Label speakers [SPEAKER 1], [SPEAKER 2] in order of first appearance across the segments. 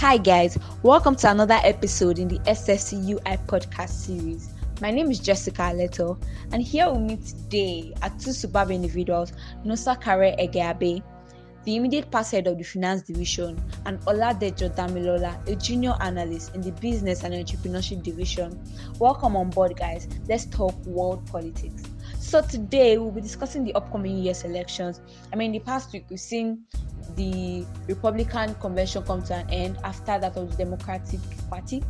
[SPEAKER 1] Hi, guys, welcome to another episode in the SFC UI podcast series. My name is Jessica Aleto, and here we meet today are two superb individuals Nosa Kare Egeabe, the immediate past head of the finance division, and Oladejo Damilola, a junior analyst in the business and entrepreneurship division. Welcome on board, guys. Let's talk world politics. So, today we'll be discussing the upcoming US elections. I mean, the past week we've seen the Republican convention come to an end after that of the Democratic Party.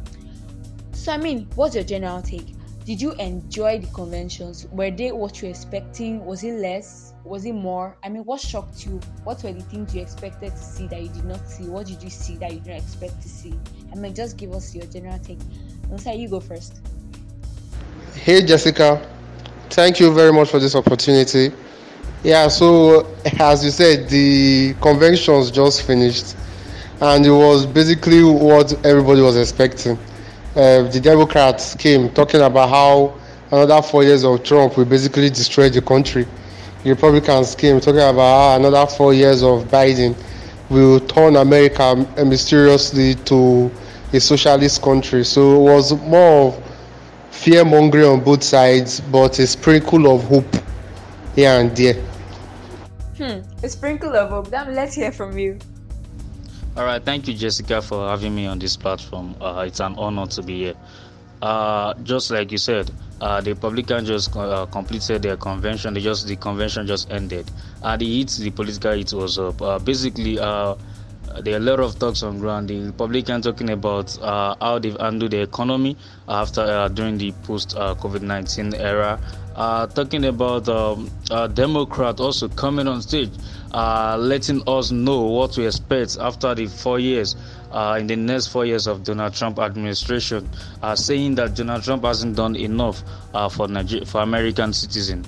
[SPEAKER 1] So, I mean, what's your general take? Did you enjoy the conventions? Were they what you were expecting? Was it less? Was it more? I mean, what shocked you? What were the things you expected to see that you did not see? What did you see that you didn't expect to see? I mean, just give us your general take. Nosa, you go first.
[SPEAKER 2] Hey, Jessica. Thank you very much for this opportunity. Yeah, so as you said, the conventions just finished, and it was basically what everybody was expecting. Uh, the Democrats came talking about how another four years of Trump will basically destroy the country. The Republicans came talking about how another four years of Biden will turn America mysteriously to a socialist country. So it was more of fear mongering on both sides, but a sprinkle of hope here and there.
[SPEAKER 1] Hmm, a sprinkle of hope. Then let's hear from you.
[SPEAKER 3] All right, thank you, Jessica, for having me on this platform. Uh, it's an honor to be here. Uh, just like you said, uh, the Republicans just uh, completed their convention. They just the convention just ended. Uh, the heat, the political heat was up. Uh, basically, uh, there are a lot of talks on ground. The Republicans talking about uh, how they've handled the economy after uh, during the post uh, COVID 19 era. Uh, talking about um, uh, Democrat also coming on stage, uh, letting us know what to expect after the four years, uh, in the next four years of Donald Trump administration, uh, saying that Donald Trump hasn't done enough uh, for Niger- for American citizens.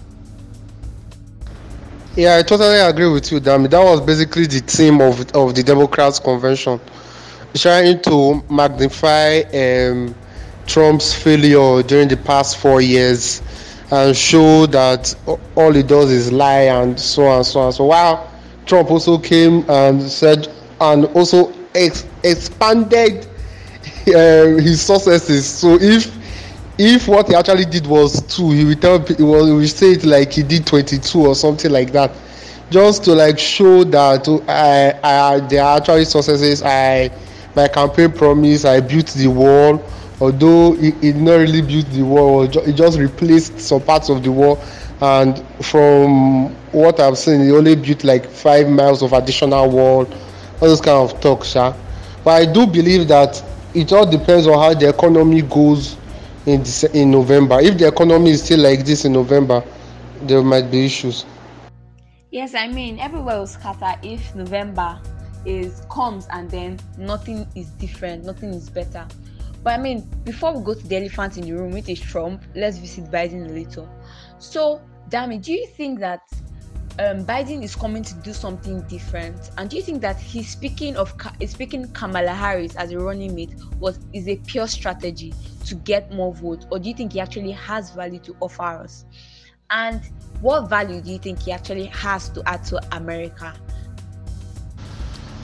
[SPEAKER 2] Yeah, I totally agree with you, Dami. That was basically the theme of of the Democrats' convention, trying to magnify um, Trump's failure during the past four years and show that all he does is lie and so on and so on. So while Trump also came and said and also ex- expanded uh, his successes. So if if what he actually did was two, he will tell he will, he will say it like he did 22 or something like that, just to like show that oh, I, I there are actually successes. I my campaign promise I built the wall. Although he, he not really built the wall he just replaced some parts of the wall. And from what i've seen he only built like five miles of additional wall. All those kind of talk sha. But i do believe that it all depends on how the economy goes in in november. If the economy is still like this in november there might be issues.
[SPEAKER 1] Yes i mean everywhere will scatter if november is comes and then nothing is different nothing is better. But I mean, before we go to the elephant in the room, which is Trump, let's visit Biden a little. So, Dami, do you think that um, Biden is coming to do something different? And do you think that he's speaking of speaking Kamala Harris as a running mate was is a pure strategy to get more votes, or do you think he actually has value to offer us? And what value do you think he actually has to add to America?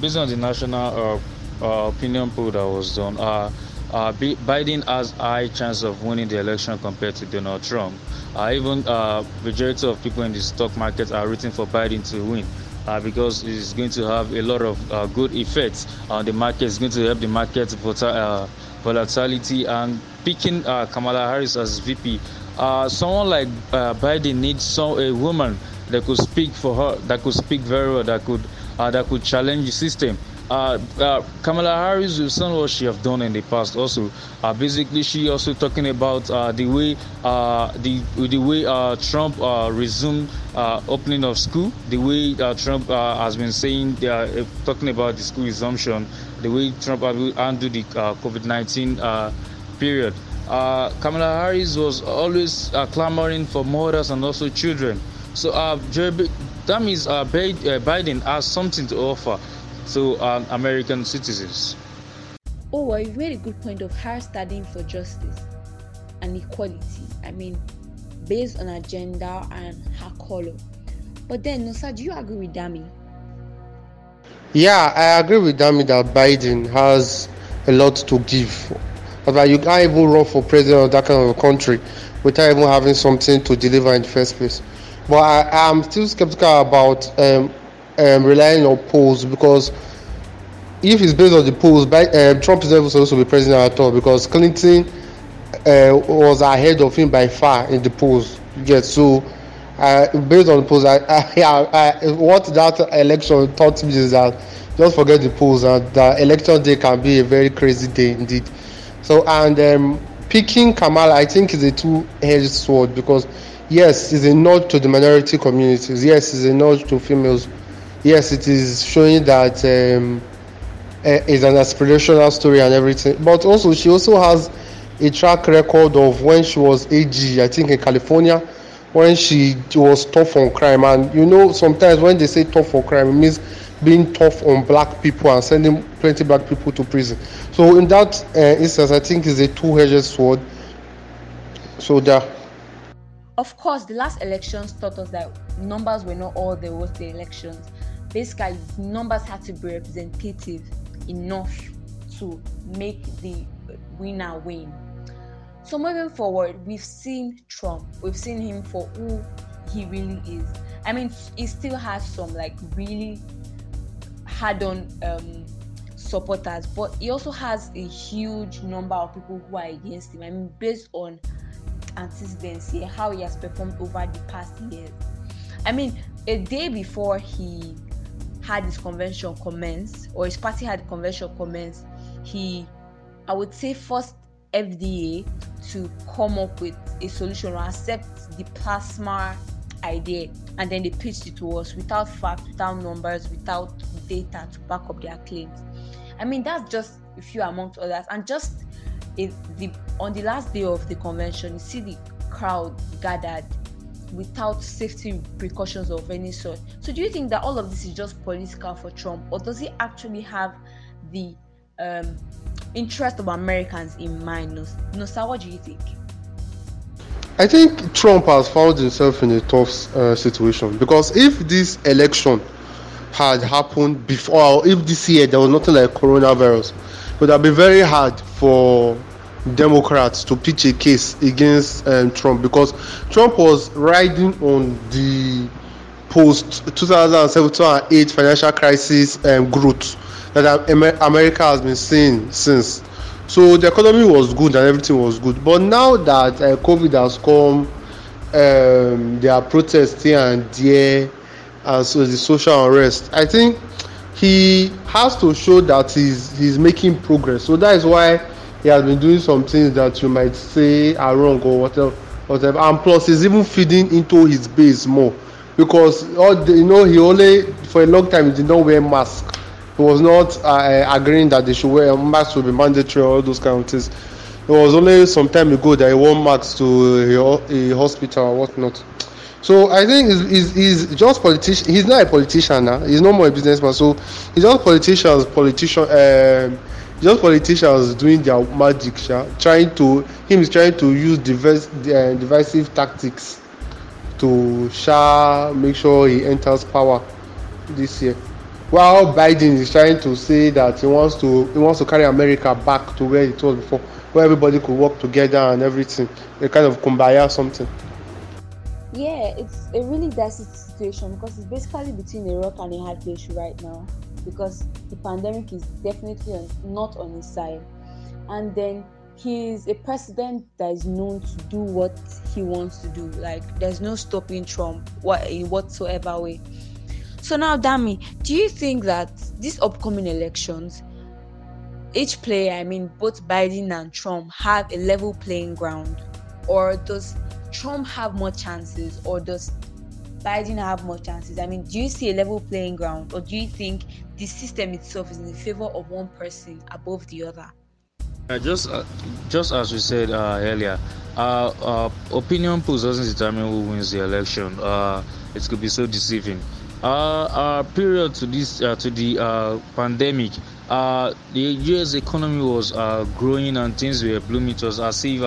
[SPEAKER 3] Based on the national uh, uh, opinion poll that was done, uh, uh, Biden has high chance of winning the election compared to Donald Trump. Uh, even uh, majority of people in the stock market are rooting for Biden to win. Uh, because it's going to have a lot of uh, good effects on the market. It's going to help the market uh, volatility and picking uh, Kamala Harris as VP. Uh, someone like Biden needs some a woman that could speak for her, that could speak very well, that could that could challenge the system uh, uh, Kamala Harris will seen what she have done in the past. Also, uh, basically, she also talking about uh, the way uh, the the way uh, Trump resumed opening of school, the way Trump has been saying, talking about the school resumption, the way Trump handled the COVID-19 uh, period. Kamala Harris was always clamoring for mothers and also children. So uh, that means Biden has something to offer to um, American citizens.
[SPEAKER 1] Oh, well, you've made a good point of her studying for justice and equality. I mean, based on her gender and her color. But then, Nosa, do you agree with Dami?
[SPEAKER 2] Yeah, I agree with Dami that Biden has a lot to give. But you can't even run for president of that kind of a country without even having something to deliver in the first place. But I am still skeptical about um, um, relying on polls because if it's based on the polls, uh, Trump is never supposed to be president at all because Clinton uh, was ahead of him by far in the polls. Yes, so uh, based on the polls, I, I, I, what that election taught me is that just forget the polls and the election day can be a very crazy day indeed. So and um, picking Kamala, I think is a two-edged sword because yes, it's a nod to the minority communities. Yes, it's a nod to females. Yes, it is showing that um, uh, it's an aspirational story and everything. But also, she also has a track record of when she was AG, I think in California, when she was tough on crime. And you know, sometimes when they say tough on crime, it means being tough on black people and sending plenty black people to prison. So in that uh, instance, I think it's a two-edged sword. So there.
[SPEAKER 1] Of course, the last elections taught us that numbers were not all there was the elections. Basically, numbers had to be representative enough to make the winner win. So moving forward, we've seen Trump. We've seen him for who he really is. I mean, he still has some like really hard-on um, supporters, but he also has a huge number of people who are against him. I mean, based on antecedents here, how he has performed over the past years. I mean, a day before he had his convention commence, or his party had convention commence, he I would say first FDA to come up with a solution or accept the plasma idea and then they pitched it to us without facts, without numbers, without data to back up their claims. I mean that's just a few amongst others. And just the on the last day of the convention, you see the crowd gathered without safety precautions of any sort. So do you think that all of this is just political for Trump, or does he actually have the um, interest of Americans in mind. No, Nosa, what do you think?
[SPEAKER 2] I think Trump has found himself in a tough uh, situation because if this election had happened before, or if this year there was nothing like coronavirus, it would have been very hard for Democrats to pitch a case against um, Trump because Trump was riding on the post 2007-2008 financial crisis um, growth that America has been seeing since. So the economy was good and everything was good. But now that uh, COVID has come, um, there are protests here and there, and so the social unrest. I think he has to show that he's he's making progress. So that is why he has been doing some things that you might say are wrong or whatever, whatever. And plus, he's even feeding into his base more. Because all the, you know he only for a long time he did not wear mask. He was not uh, agreeing that they should wear masks should be mandatory all those kind of things. It was only some time ago that he wore masks to a, a hospital or whatnot. So i think he's, he's, he's just politician he's not a politician now. He's no more a businessman. So he's just politicians politician um, just politicians doing their magic sha, trying to him is trying to use diverse, uh, divisive tactics to sha, make sure he enters power this year while Biden is trying to say that he wants to he wants to carry America back to where it was before, where everybody could work together and everything, a kind of kumbaya something.
[SPEAKER 1] Yeah, it's a really dicey situation because it's basically between a rock and a hard place right now because the pandemic is definitely not on his side, and then he's a president that is known to do what he wants to do. Like there's no stopping Trump in whatsoever way so now, Dami, do you think that these upcoming elections, each player, I mean both Biden and Trump, have a level playing ground, or does Trump have more chances, or does Biden have more chances? I mean, do you see a level playing ground, or do you think the system itself is in favor of one person above the other?
[SPEAKER 3] Uh, just, uh, just as we said uh, earlier, opinion polls doesn't determine who wins the election. Uh, it could be so deceiving uh, uh, period to this uh, to the pandemic, the U.S. economy was growing and things were blooming. It was as if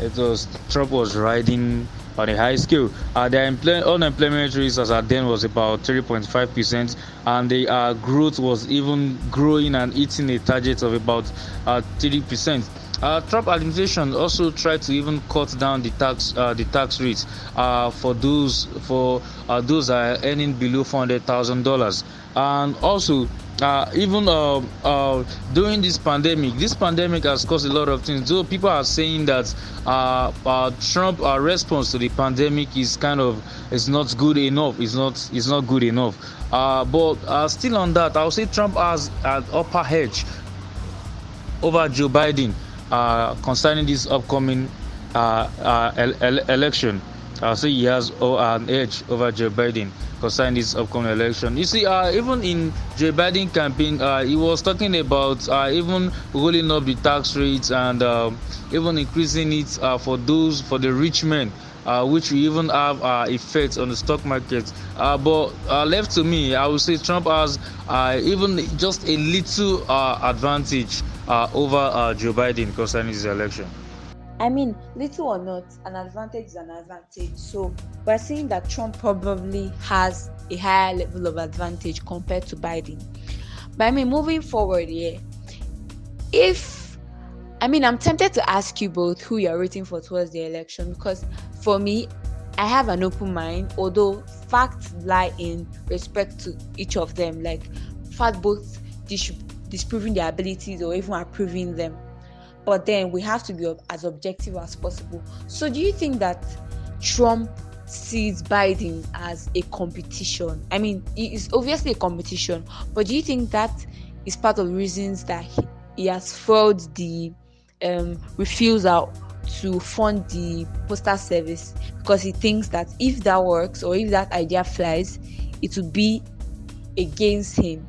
[SPEAKER 3] it was Trump was riding on a high scale. Uh, their unemployment rate as at then was about 3.5 percent, and the uh, growth was even growing and hitting a target of about uh, 3 percent. Uh, Trump administration also tried to even cut down the tax uh, the tax rates uh, for those for uh, those are earning below four hundred thousand dollars, and also uh, even uh, uh, during this pandemic, this pandemic has caused a lot of things. Though people are saying that uh, uh, Trump uh, response to the pandemic is kind of is not good enough. It's not it's not good enough. but still on that, I'll say Trump has an upper edge over Joe Biden concerning this upcoming election. I'll say he has an edge over Joe Biden concerning this upcoming election. You see, uh, even in Joe Biden campaign, uh, he was talking about uh, even rolling up the tax rates and uh, even increasing it uh, for those for the rich men. Uh, which will even have uh, effects on the stock market. Uh, but uh, left to me, I would say Trump has uh, even just a little uh, advantage over Joe Biden concerning his election.
[SPEAKER 1] I mean, little or not, an advantage is an advantage. So we're seeing that Trump probably has a higher level of advantage compared to Biden. But I mean, moving forward here, if I mean, I'm tempted to ask you both who you're rooting for towards the election because for me, I have an open mind, although facts lie in respect to each of them, like fact both dis- disproving their abilities or even approving them but then we have to be as objective as possible. So, do you think that Trump sees Biden as a competition? I mean, it's obviously a competition, but do you think that is part of the reasons that he, he has foiled the um, refusal to fund the postal service because he thinks that if that works or if that idea flies, it would be against him?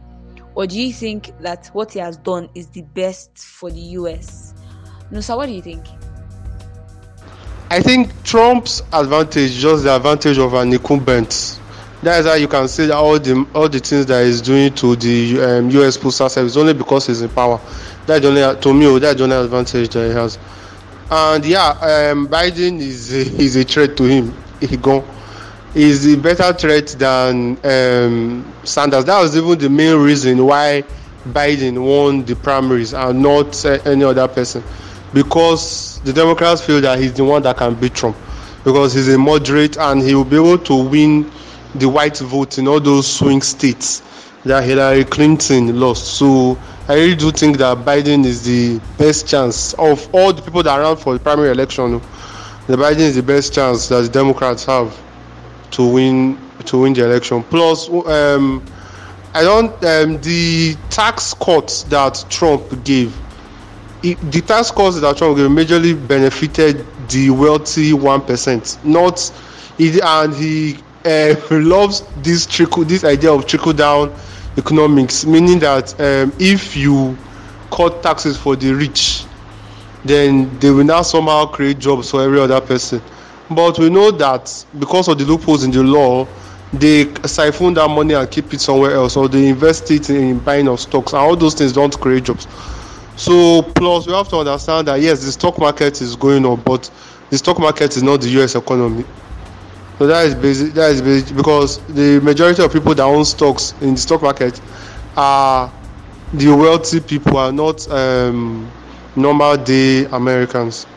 [SPEAKER 1] Or do you think that what he has done is the best for the US? Nosa, what do you think?
[SPEAKER 2] I think Trump's advantage just the advantage of an incumbent. That is how you can say all the all the things that he's doing to the um, U.S. Postal Service only because he's in power. That's only to me. That's the only advantage that he has. And yeah, um, Biden is a, is a threat to him. He gone. Is a better threat than um, Sanders. That was even the main reason why Biden won the primaries and not uh, any other person because the Democrats feel that he's the one that can beat Trump because he's a moderate and he will be able to win the white vote in all those swing states that Hillary Clinton lost. So I really do think that Biden is the best chance of all the people that around for the primary election. The Biden is the best chance that the Democrats have to win to win the election. Plus, um, I don't um, the tax cuts that Trump gave the tax cuts that Trump gave majorly benefited the wealthy one percent, not and he uh, loves this trickle this idea of trickle down economics, meaning that um, if you cut taxes for the rich, then they will now somehow create jobs for every other person. But we know that because of the loopholes in the law, they siphon that money and keep it somewhere else, or they invest it in buying of stocks, and all those things don't create jobs. So plus we have to understand that yes, the stock market is going up, but the stock market is not the U.S. economy. So that is basic. That is basic because the majority of people that own stocks in the stock market are the wealthy people, are not um, normal day Americans.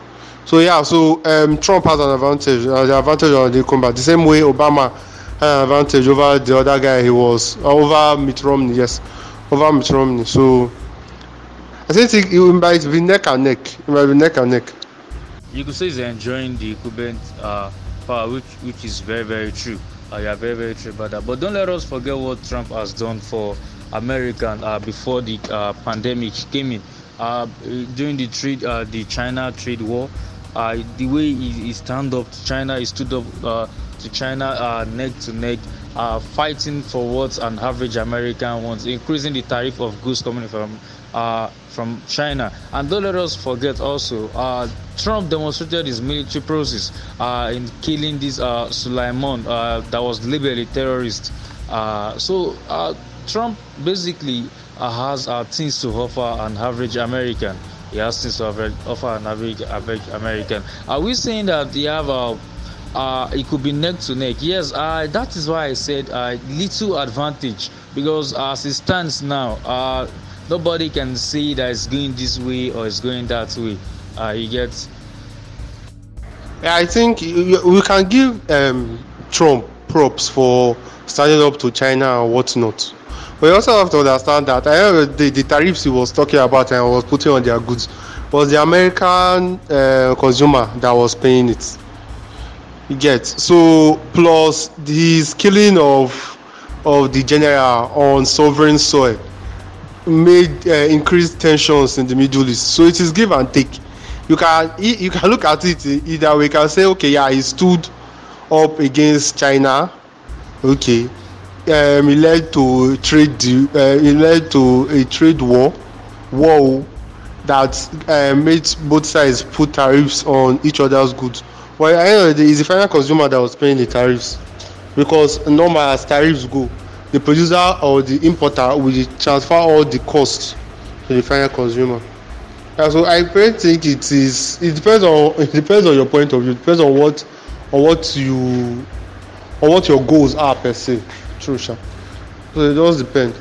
[SPEAKER 2] So yeah, so um, Trump has an advantage, uh, the advantage of the combat. The same way Obama had an advantage over the other guy. He was uh, over Mitt Romney. Yes, over Mitt Romney. So I think it might be neck and neck. It might be neck and neck.
[SPEAKER 3] You could say he's enjoying the incumbent uh, power, which which is very very true. Uh, yeah, very very true about that. But don't let us forget what Trump has done for American uh, before the uh, pandemic came in. Uh, during the trade, uh, the China trade war, uh, the way he, he stand up to China, he stood up uh, to China uh, neck to neck, uh, fighting for what an average American wants, increasing the tariff of goods coming from uh, from China. And don't let us forget also, uh, Trump demonstrated his military process uh, in killing this uh, Soleimani uh, that was labeled a terrorist. Uh, so uh, Trump basically has things to offer an average American. He has things to offer, an average, average American. Are we saying that they have a uh, it could be neck to neck. Yes, uh, that is why I said uh, little advantage because as it stands now, nobody can say that it's going this way or it's going that way. Uh, you get.
[SPEAKER 2] I think we can give um, Trump props for standing up to China and whatnot. You also have to understand that I know the, the tariffs he was talking about and was putting on their goods was the American uh, consumer that was paying it. You get so plus his killing of of the general on sovereign soil made uh, increased tensions in the Middle East. So it is give and take. You can you can look at it either way. You can say okay, yeah, he stood up against China. Okay, um, it led to trade uh, it led to a trade war war that uh, made both sides put tariffs on each other's goods well at the the it's the final consumer that was paying the tariffs because normal as tariffs go the producer or the importer will transfer all the costs to the final consumer. So i think it is it depends on it depends on your point of view it depends on what on what you on what your goals are per se. True sha. So it does depend.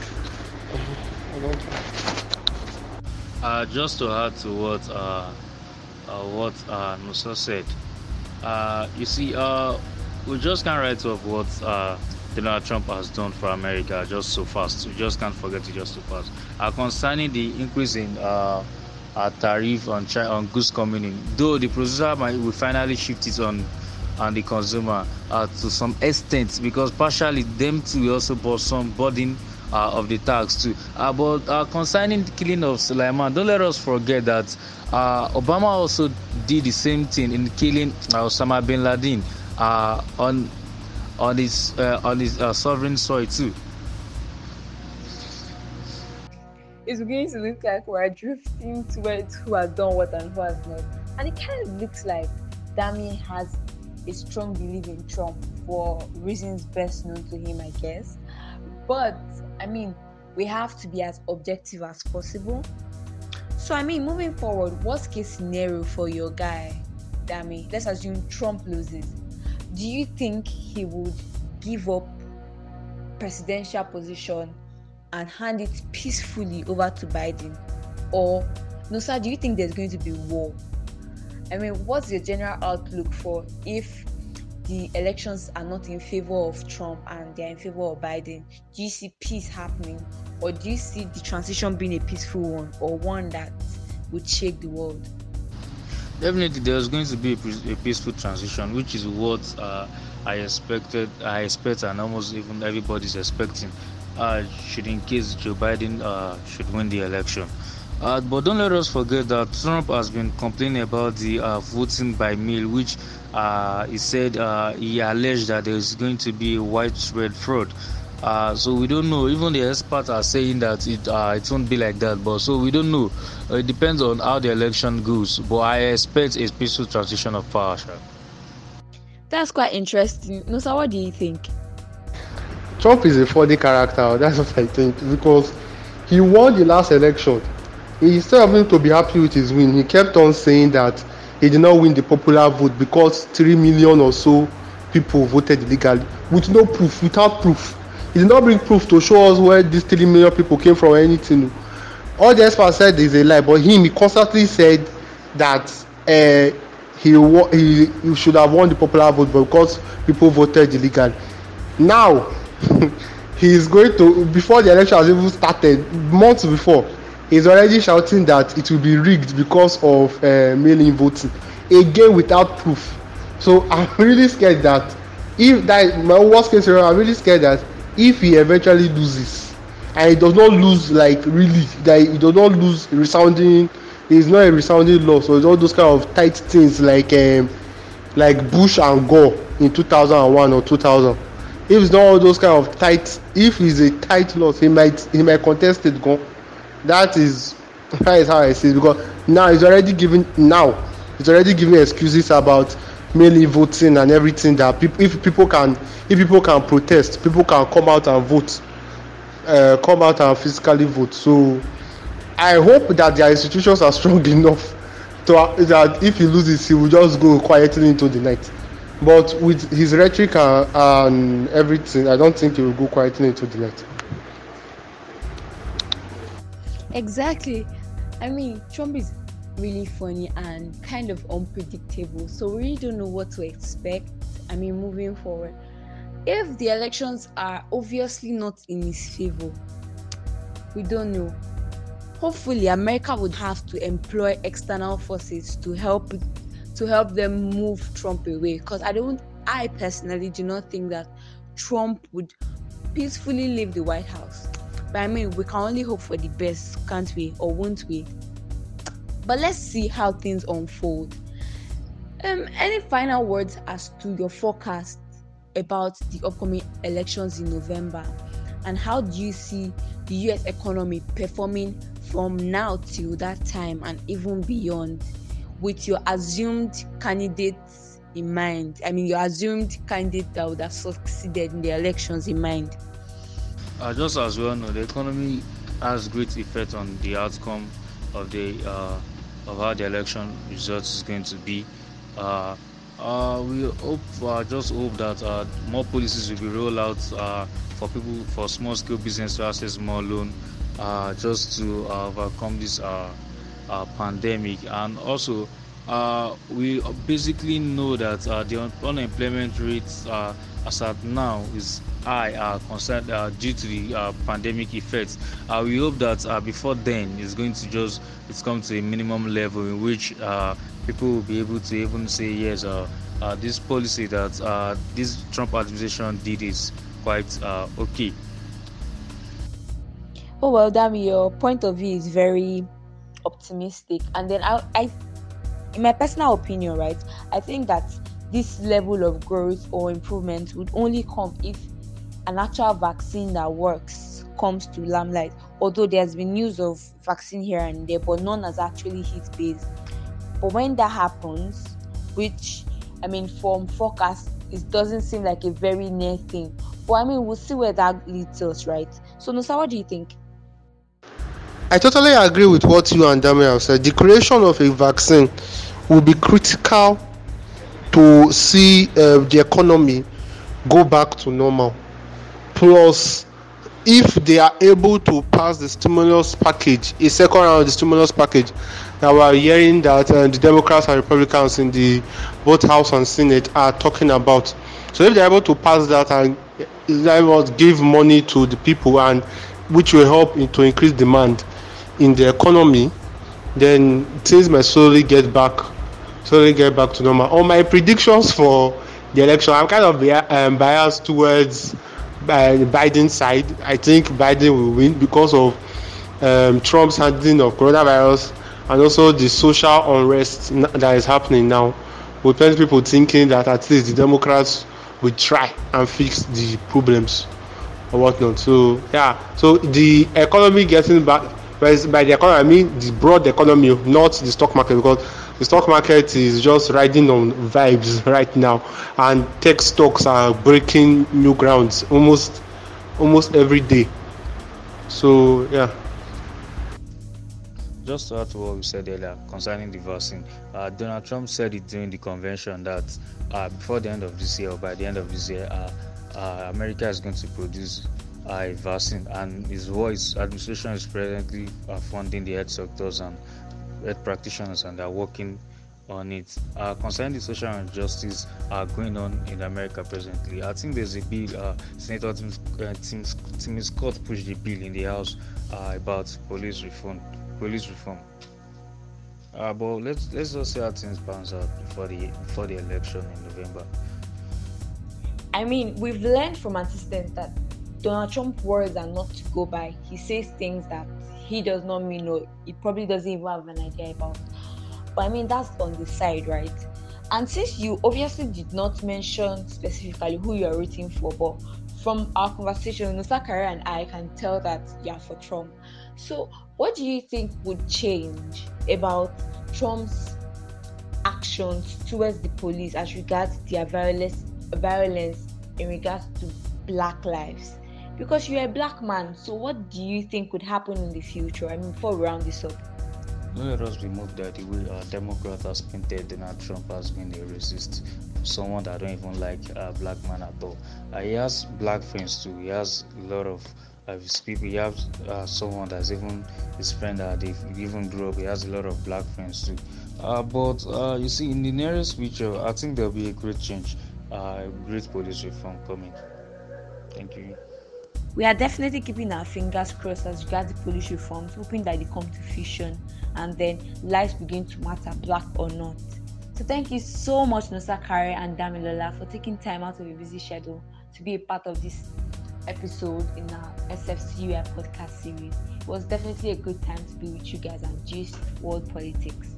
[SPEAKER 3] Uh, just to add to what uh, uh, what uh, said, uh, you see, uh, we just can't write off what uh, Donald Trump has done for America just so fast. We just can't forget it just so fast. Uh, concerning the increase in uh, uh, tariff on China, on goods coming in, though the producer might will finally shift it on on the consumer uh, to some extent because partially them too also bought some burden uh, of the tax too. Uh, but uh, concerning the killing of Soleimani, don't let us forget that uh, Obama also did the same thing in killing uh, Osama bin Laden on on his uh, on his uh, sovereign soil too.
[SPEAKER 1] It's beginning to look like we're drifting towards who has done what and who has not, and it kind of looks like Dami has a strong belief in Trump for reasons best known to him, I guess. But I mean, we have to be as objective as possible. So I mean, moving forward, worst case scenario for your guy, Dami, let's assume Trump loses. Do you think he would give up presidential position and hand it peacefully over to Biden? Or Nosa, do you think there's going to be war? I mean, what's your general outlook for if the elections are not in favor of Trump and they're in favor of Biden, do you see peace happening? Or do you see the transition being a peaceful one or one that would shake the world?
[SPEAKER 3] Definitely, there's going to be a, peaceful transition, which is what uh, I expected. I expect, and almost even everybody's expecting. Uh, should in case Joe Biden uh, should win the election. Uh, but don't let us forget that Trump has been complaining about the uh, voting by mail, which uh, he said uh, he alleged that there is going to be widespread fraud. Uh, so we don't know. Even the experts are saying that it uh, it won't be like that. But so we don't know. it depends on how the election goes. But I expect a peaceful transition of power.
[SPEAKER 1] That's quite interesting. No, so what do you think?
[SPEAKER 2] Trump is a funny character. That's what I think because he won the last election instead of him to be happy with his win, he kept on saying that he did not win the popular vote because three million or so people voted illegally with no proof, without proof. He did not bring proof to show us where these three million people came from or anything. All the experts said is a lie, but him, he constantly said that uh, he, he, he should have won the popular vote because people voted illegally. Now, he is going to, before the election has even started, months before, is already shouting that it will be rigged because of uh, mail-in voting again without proof so i'm really scared that if that my worst case scenario i'm really scared that if he eventually loses and he does not lose like really that he does not lose resounding it's not a resounding loss so it's all those kind of tight things like um, like bush and gore in 2001 or 2000 if it's not all those kind of tight if it's a tight loss he might he might contest it go that is that is how I see it because now he's already giving now he's already giving excuses about mainly voting and everything that people if people can if people can protest people can come out and vote uh, come out and physically vote so I hope that their institutions are strong enough to that if he loses he will just go quietly into the night But with his rhetoric and, and everything, I don't think he will go quietly into the night.
[SPEAKER 1] Exactly. I mean, Trump is really funny and kind of unpredictable. So we really don't know what to expect. I mean, moving forward. If the elections are obviously not in his favor, we don't know. Hopefully, America would have to employ external forces to help to help them move Trump away. Because I don't, I personally do not think that Trump would peacefully leave the White House. But I mean, we can only hope for the best, can't we? Or won't we? But let's see how things unfold. Um, any final words as to your forecast about the upcoming elections in November? And how do you see the US economy performing from now till that time and even beyond with your assumed candidates in mind? I mean, your assumed candidate that would have succeeded in the elections in mind.
[SPEAKER 3] Uh, just as well know, the economy has great effect on the outcome of the uh, of how the election results is going to be. Uh, uh, we hope, uh, just hope that uh, more policies will be rolled out uh, for people, for small scale business to access more loan, uh, just to uh, overcome this pandemic. And also, we basically know that the unemployment rate uh, as at now is high uh, concerned uh, due to the uh, pandemic effects. Uh, we hope that uh, before then it's going to just it's come to a minimum level in which uh, people will be able to even say yes, uh, uh, this policy that uh, this Trump administration did is quite uh, okay.
[SPEAKER 1] Oh well, Dami, your point of view is very optimistic, and then I, I, in my personal opinion, right, I think that this level of growth or improvement would only come if an actual vaccine that works comes to limelight. Although there's been news of vaccine here and there, but none has actually hit base. But when that happens, which I mean, from forecast, it doesn't seem like a very near thing. But I mean, we'll see where that leads us, right? So, Nosa, what do you think?
[SPEAKER 2] I totally agree with what you and Dami have said. The creation of a vaccine will be critical to see uh, the economy go back to normal. Plus, if they are able to pass the stimulus package, a second round of the stimulus package, that we are hearing that uh, the Democrats and Republicans in the both House and Senate are talking about. So if they're able to pass that and give money to the people and which will help in, to increase demand in the economy, then things may slowly get back, slowly get back to normal. On my predictions for the election, I'm kind of um, biased towards uh, Biden's side. I think Biden will win because of um, Trump's handling of coronavirus and also the social unrest that is happening now. With plenty people thinking that at least the Democrats will try and fix the problems or whatnot. So yeah, so the economy getting back by the economy, I mean the broad economy, not the stock market, because the stock market is just riding on vibes right now, and tech stocks are breaking new grounds almost almost every day. So yeah.
[SPEAKER 3] Just to add to what we said earlier concerning the vaccine, uh, Donald Trump said it during the convention that uh, before the end of this year or by the end of this year, uh, uh America is going to produce a vaccine, and his voice administration is presently uh, funding the health sectors and health practitioners, and they're working on it. Uh, concerning the social injustice uh, going on in America presently, I think there's a bill. Uh, Senator Tim, uh, Tim, Tim Scott pushed the bill in the House uh, about police reform. Police reform. Uh, but let's let's just see how things bounce out before the before the election in November.
[SPEAKER 1] I mean, we've learned from antecedents that Donald Trump words are not to go by. He says things that he does not mean or he probably doesn't even have an idea about. But I mean, that's on the side, right? And since you obviously did not mention specifically who you are rooting for, but from our conversation, Nosa Kare and I can tell that you're for Trump. So, what do you think would change about Trump's actions towards the police as regards their violence, violence in regards to black lives? Because you're a black man. So, what do you think could happen in the future? I mean, before we round this up.
[SPEAKER 3] Let us remove that the way our Democrat has painted Donald Trump as being a racist. someone that don't even like uh, black man at all. Uh, he has black friends too. He has a lot of uh, his people. He has uh, someone that's even his friend that they even grew up. He has a lot of black friends too. Uh, but uh, you see, in the nearest future, I think there'll be a great change, uh, great police reform coming. Thank you.
[SPEAKER 1] We are definitely keeping our fingers crossed as regards the police reforms, hoping that they come to fruition and then lives begin to matter, black or not. So thank you so much, Nosa Kare and Damilola, for taking time out of your busy schedule to be a part of this episode in our SFCUI podcast series. It was definitely a good time to be with you guys and just world politics.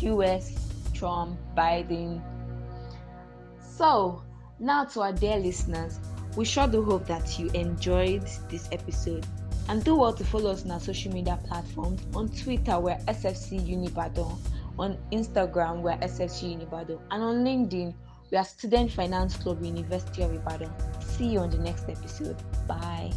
[SPEAKER 1] US, Trump, Biden. So, now to our dear listeners, we sure do hope that you enjoyed this episode. And do well to follow us on our social media platforms. On Twitter, we're SFC Unibadan. On Instagram, we're SFC Unibadan. And on LinkedIn, we are Student Finance Club University of Ibadan. See you on the next episode. Bye.